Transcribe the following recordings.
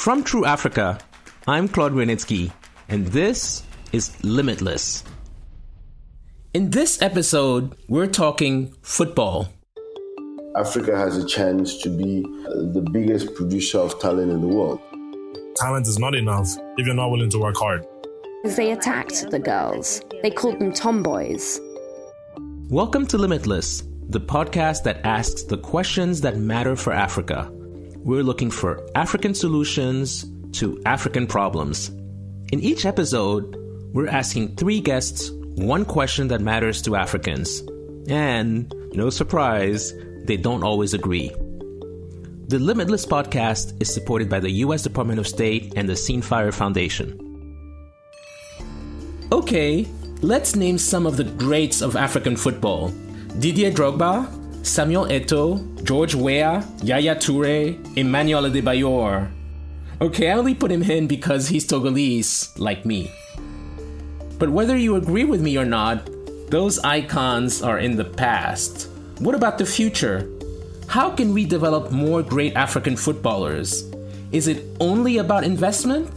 From True Africa, I'm Claude Grunitzky, and this is Limitless. In this episode, we're talking football. Africa has a chance to be uh, the biggest producer of talent in the world. Talent is not enough if you're not willing to work hard. They attacked the girls. They called them tomboys. Welcome to Limitless, the podcast that asks the questions that matter for Africa. We're looking for African solutions to African problems. In each episode, we're asking three guests one question that matters to Africans. And, no surprise, they don't always agree. The Limitless podcast is supported by the U.S. Department of State and the Scene Fire Foundation. Okay, let's name some of the greats of African football Didier Drogba, Samuel Eto'o, George Weah, Yaya Toure, Emmanuel Adebayor. Okay, I only put him in because he's Togolese, like me. But whether you agree with me or not, those icons are in the past. What about the future? How can we develop more great African footballers? Is it only about investment?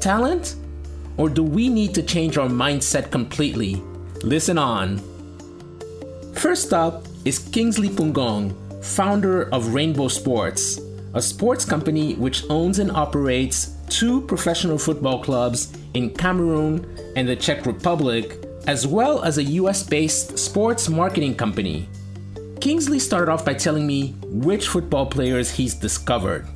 Talent? Or do we need to change our mindset completely? Listen on. First up is Kingsley Pungong, founder of Rainbow Sports, a sports company which owns and operates two professional football clubs in Cameroon and the Czech Republic, as well as a US based sports marketing company. Kingsley started off by telling me which football players he's discovered.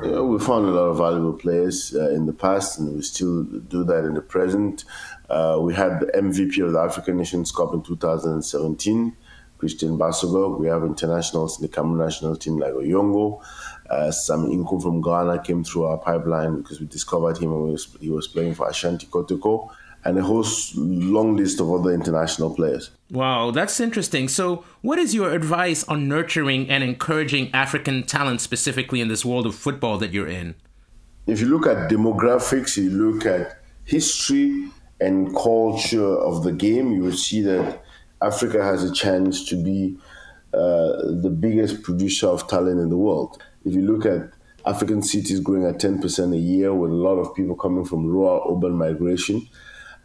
We found a lot of valuable players uh, in the past, and we still do that in the present. Uh, we had the MVP of the African Nations Cup in 2017, Christian Bassogog. We have internationals in the Cameroon national team like Oyongo. Uh, Sam Inkoom from Ghana came through our pipeline because we discovered him when was, he was playing for Ashanti Kotoko and a whole long list of other international players. Wow, that's interesting. So, what is your advice on nurturing and encouraging African talent specifically in this world of football that you're in? If you look at demographics, you look at history and culture of the game, you will see that Africa has a chance to be uh, the biggest producer of talent in the world. If you look at African cities growing at 10% a year with a lot of people coming from rural urban migration,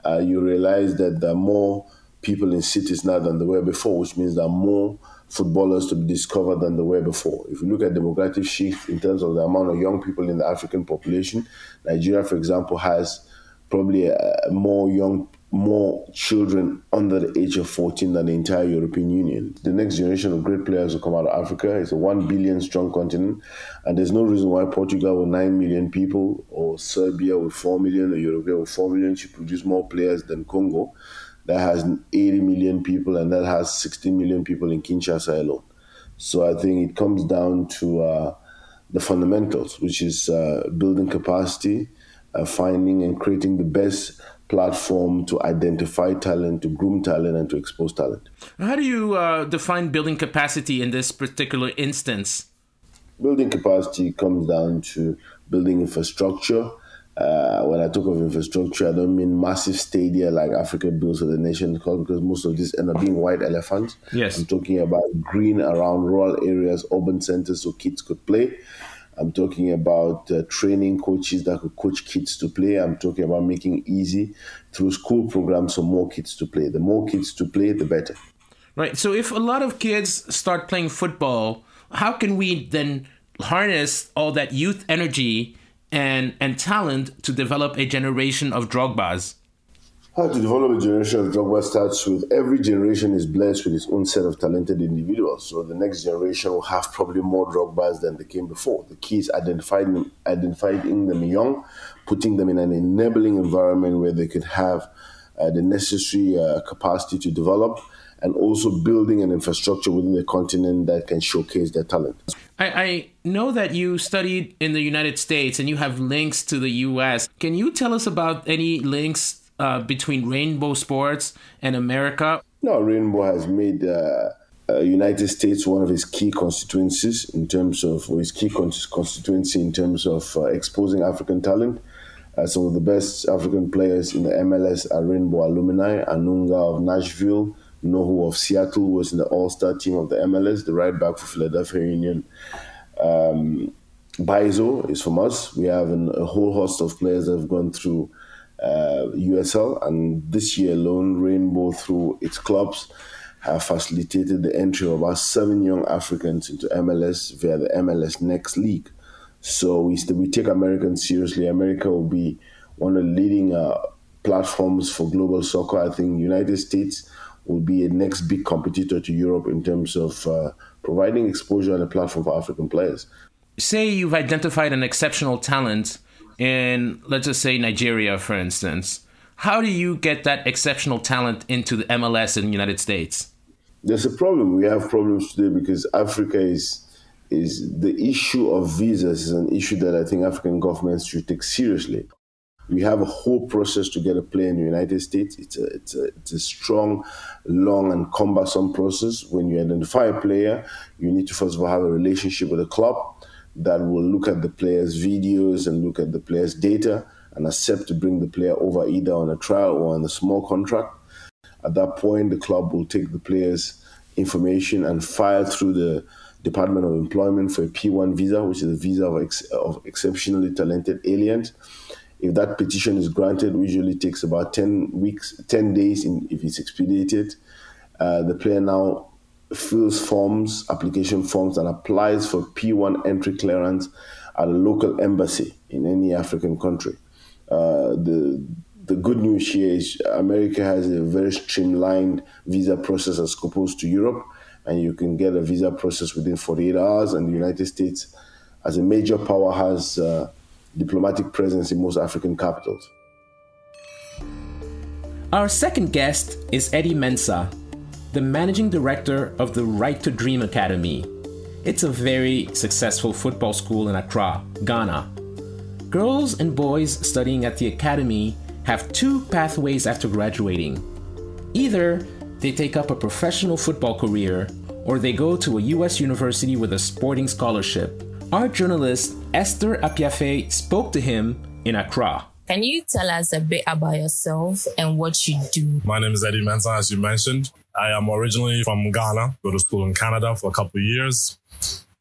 uh, you realize that there are more people in cities now than there were before, which means there are more footballers to be discovered than there were before. If you look at demographic shift in terms of the amount of young people in the African population, Nigeria, for example, has probably uh, more young more children under the age of 14 than the entire European Union. The next generation of great players will come out of Africa. It's a 1 billion strong continent, and there's no reason why Portugal with 9 million people, or Serbia with 4 million, or Uruguay with 4 million should produce more players than Congo, that has 80 million people, and that has 16 million people in Kinshasa alone. So I think it comes down to uh, the fundamentals, which is uh, building capacity, uh, finding and creating the best platform to identify talent, to groom talent, and to expose talent. How do you uh, define building capacity in this particular instance? Building capacity comes down to building infrastructure. Uh, when I talk of infrastructure, I don't mean massive stadia like Africa builds for the nation because most of these end up being white elephants. Yes. I'm talking about green around rural areas, urban centers so kids could play. I'm talking about uh, training coaches that could coach kids to play. I'm talking about making easy through school programs for more kids to play. The more kids to play, the better. Right. So if a lot of kids start playing football, how can we then harness all that youth energy and and talent to develop a generation of Drogbas? How to develop a generation of Drogba starts with every generation is blessed with its own set of talented individuals. So the next generation will have probably more Drogbas than they came before. The key is identifying, identifying them young, putting them in an enabling environment where they could have uh, the necessary uh, capacity to develop and also building an infrastructure within the continent that can showcase their talent. I, I, know that you studied in the United States and you have links to the US. Can you tell us about any links uh, between Rainbow Sports and America? No, Rainbow has made uh, uh, United States one of his key constituencies in terms of his key constituency in terms of uh, exposing African talent. Uh, some of the best African players in the MLS are Rainbow alumni. Anunga of Nashville, Nouhou of Seattle was in the All Star team of the MLS, the right back for Philadelphia Union. Um, Mbaizo is from us. We have an, a whole host of players that have gone through uh, USL, and this year alone, Rainbow, through its clubs, have facilitated the entry of about seven young Africans into MLS via the MLS Next League. So we, we take Americans seriously. America will be one of the leading uh, platforms for global soccer. I think United States will be a next big competitor to Europe in terms of uh, providing exposure and a platform for African players. Say you've identified an exceptional talent in, let's just say, Nigeria, for instance. How do you get that exceptional talent into the MLS in the United States? There's a problem. We have problems today because Africa is is the issue of visas is an issue that I think African governments should take seriously. We have a whole process to get a player in the United States. It's a, it's a, it's a strong, long, and cumbersome process. When you identify a player, you need to first of all have a relationship with the club that will look at the player's videos and look at the player's data and accept to bring the player over either on a trial or on a small contract. At that point, the club will take the player's information and file through the Department of Employment for a P1 visa, which is a visa of, ex- of exceptionally talented aliens. If that petition is granted, usually takes about 10 weeks, 10 days in, if it's expedited. Uh, the player now fills forms, application forms, and applies for P1 entry clearance at a local embassy in any African country. Uh, the the good news here is America has a very streamlined visa process as opposed to Europe, and you can get a visa process within 48 hours. And the United States, as a major power, has uh, diplomatic presence in most African capitals. Our second guest is Eddie Mensah, the managing director of the Right to Dream Academy. It's a very successful football school in Accra, Ghana. Girls and boys studying at the academy have two pathways after graduating. Either they take up a professional football career, or they go to a US university with a sporting scholarship. Our journalist Esther Apiafe spoke to him in Accra. Can you tell us a bit about yourself and what you do? My name is Eddie Mensah, as you mentioned. I am originally from Ghana, go to school in Canada for a couple of years.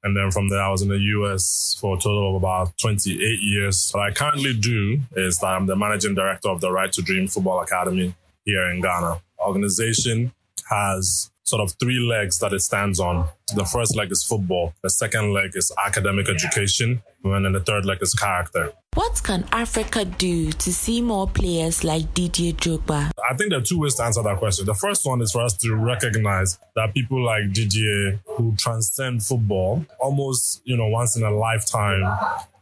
And then from there, I was in the US for a total of about 28 years. What I currently do is that I'm the managing director of the Right to Dream Football Academy here in Ghana. Organization has sort of three legs that it stands on. The first leg is football. The second leg is academic education. And then the third leg is character. What can Africa do to see more players like Didier Drogba? I think there are two ways to answer that question. The first one is for us to recognize that people like Didier who transcend football almost, you know, once in a lifetime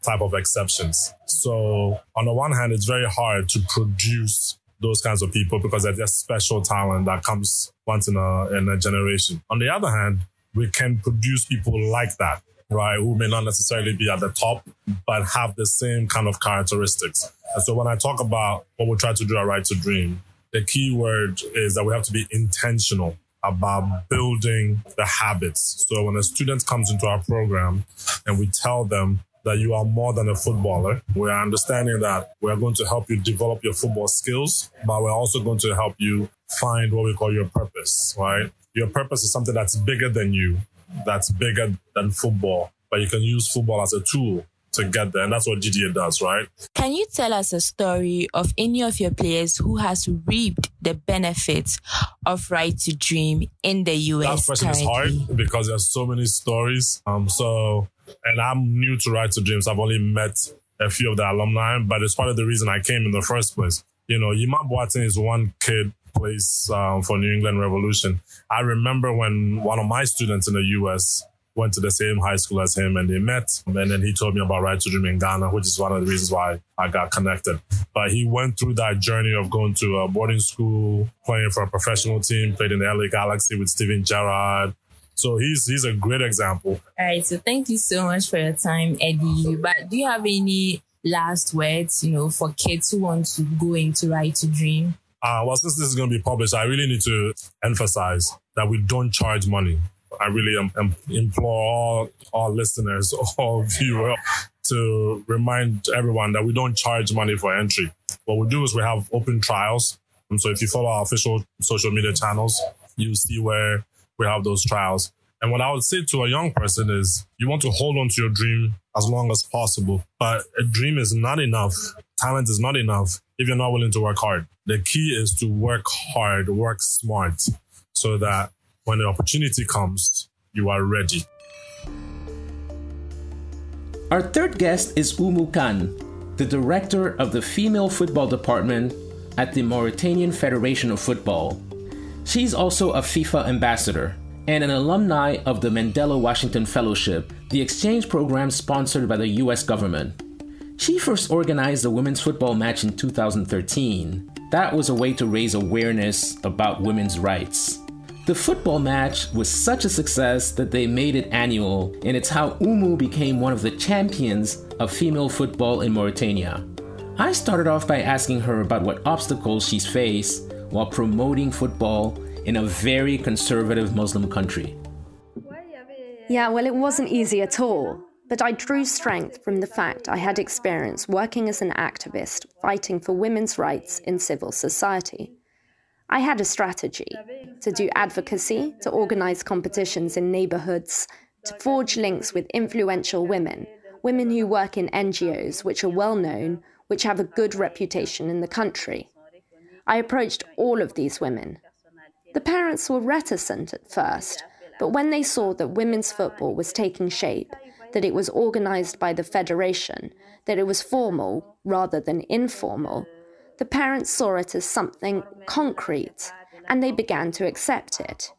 type of exceptions. So on the one hand, it's very hard to produce those kinds of people because they're just special talent that comes once in a, in a generation. On the other hand, we can produce people like that, right? Who may not necessarily be at the top, but have the same kind of characteristics. And so when I talk about what we try to do at Right to Dream, the key word is that we have to be intentional about building the habits. So when a student comes into our program and we tell them that you are more than a footballer. We're understanding that we're going to help you develop your football skills, but we're also going to help you find what we call your purpose, right? Your purpose is something that's bigger than you, that's bigger than football, but you can use football as a tool to get there. And that's what Didier does, right? Can you tell us a story of any of your players who has reaped the benefits of Right to Dream in the US? That question currently? is hard because there's so many stories. Um, so, and I'm new to Right to Dreams. I've only met a few of the alumni, but it's part of the reason I came in the first place. You know, Yima Boateng is one kid plays um, for New England Revolution. I remember when one of my students in the US went to the same high school as him and they met. And then he told me about Right to Dream in Ghana, which is one of the reasons why I got connected. But he went through that journey of going to a boarding school, playing for a professional team, played in the LA Galaxy with Steven Gerrard. So he's he's a great example. All right. So thank you so much for your time, Eddie. But do you have any last words, you know, for kids who want to go into Right to Dream? Uh, well, since this is going to be published, I really need to emphasize that we don't charge money. I really um, um, implore all, our listeners, all viewers to remind everyone that we don't charge money for entry. What we do is we have open trials. And so if you follow our official social media channels, you see where we have those trials. And what I would say to a young person is you want to hold on to your dream as long as possible. But a dream is not enough. Talent is not enough if you're not willing to work hard. The key is to work hard, work smart so that when the opportunity comes, you are ready. Our third guest is Oumou Kane, the director of the female football department at the Mauritanian Federation of Football. She's also a FIFA ambassador and an alumni of the Mandela Washington Fellowship, the exchange program sponsored by the US government. She first organized a women's football match in 2013. That was a way to raise awareness about women's rights. The football match was such a success that they made it annual, and it's how Oumou became one of the champions of female football in Mauritania. I started off by asking her about what obstacles she's faced while promoting football in a very conservative Muslim country. Yeah, well, it wasn't easy at all. But I drew strength from the fact I had experience working as an activist fighting for women's rights in civil society. I had a strategy to do advocacy, to organize competitions in neighborhoods, to forge links with influential women, women who work in NGOs which are well known, which have a good reputation in the country. I approached all of these women. The parents were reticent at first, but when they saw that women's football was taking shape, that it was organized by the federation, that it was formal rather than informal, the parents saw it as something concrete and they began to accept it.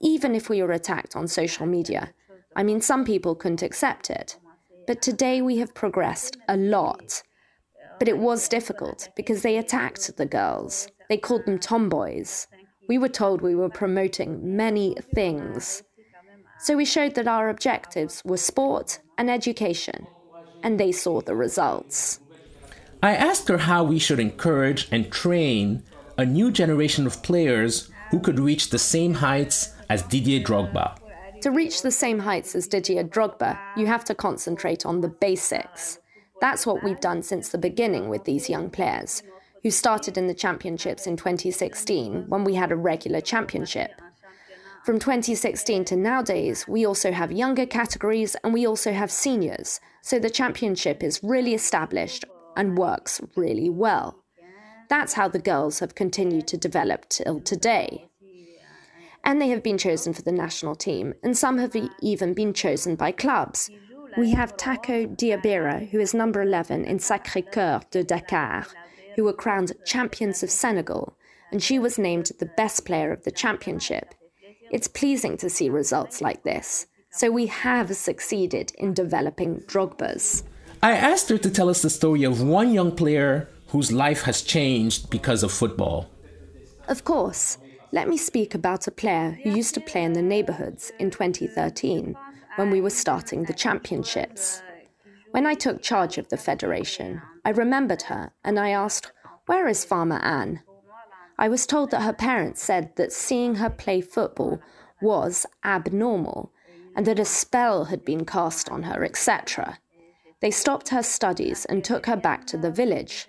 Even if we were attacked on social media, I mean, some people couldn't accept it. But today we have progressed a lot. But it was difficult because they attacked the girls. They called them tomboys. We were told we were promoting many things. So we showed that our objectives were sport and education, and they saw the results. I asked her how we should encourage and train a new generation of players who could reach the same heights as Didier Drogba. To reach the same heights as Didier Drogba, you have to concentrate on the basics. That's what we've done since the beginning with these young players, who started in the championships in 2016 when we had a regular championship. From 2016 to nowadays, we also have younger categories and we also have seniors, so the championship is really established and works really well. That's how the girls have continued to develop till today. And they have been chosen for the national team, and some have even been chosen by clubs. We have Tako Diabira, who is number 11 in Sacré Cœur de Dakar, who were crowned champions of Senegal, and she was named the best player of the championship. It's pleasing to see results like this. So we have succeeded in developing Drogbas. I asked her to tell us the story of one young player whose life has changed because of football. Of course. Let me speak about a player who used to play in the neighborhoods in 2013 when we were starting the championships. When I took charge of the federation, I remembered her and I asked, Where is Farmer Anne? I was told that her parents said that seeing her play football was abnormal and that a spell had been cast on her, etc. They stopped her studies and took her back to the village.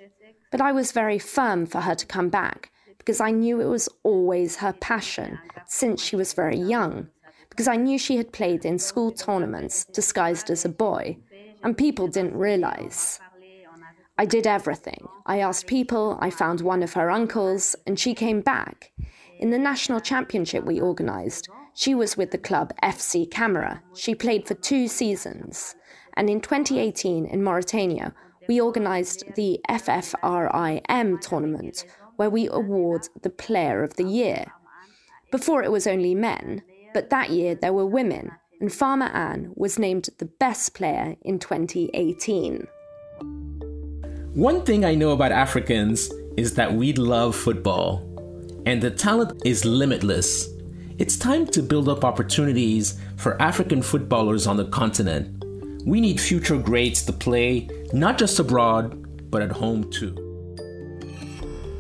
But I was very firm for her to come back because I knew it was always her passion since she was very young, because I knew she had played in school tournaments disguised as a boy, and people didn't realize. I did everything. I asked people, I found one of her uncles, and she came back. In the national championship we organised, she was with the club FC Camera. She played for two seasons. And in 2018 in Mauritania, we organised the FFRIM tournament, where we award the Player of the Year. Before it was only men, but that year there were women, and Farmer Anne was named the best player in 2018. One thing I know about Africans is that we love football, and the talent is limitless. It's time to build up opportunities for African footballers on the continent we need future greats to play not just abroad, but at home too.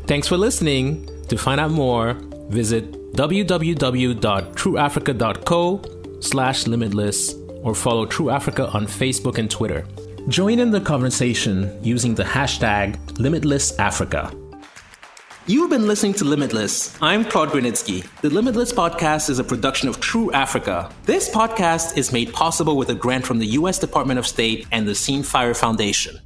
Thanks for listening. To find out more, visit www.trueafrica.co slash limitless or follow True Africa on Facebook and Twitter. Join in the conversation using the hashtag LimitlessAfrica. You've been listening to Limitless. I'm Claude Grunitzky. The Limitless podcast is a production of True Africa. This podcast is made possible with a grant from the U.S. Department of State and the Scene Fire Foundation.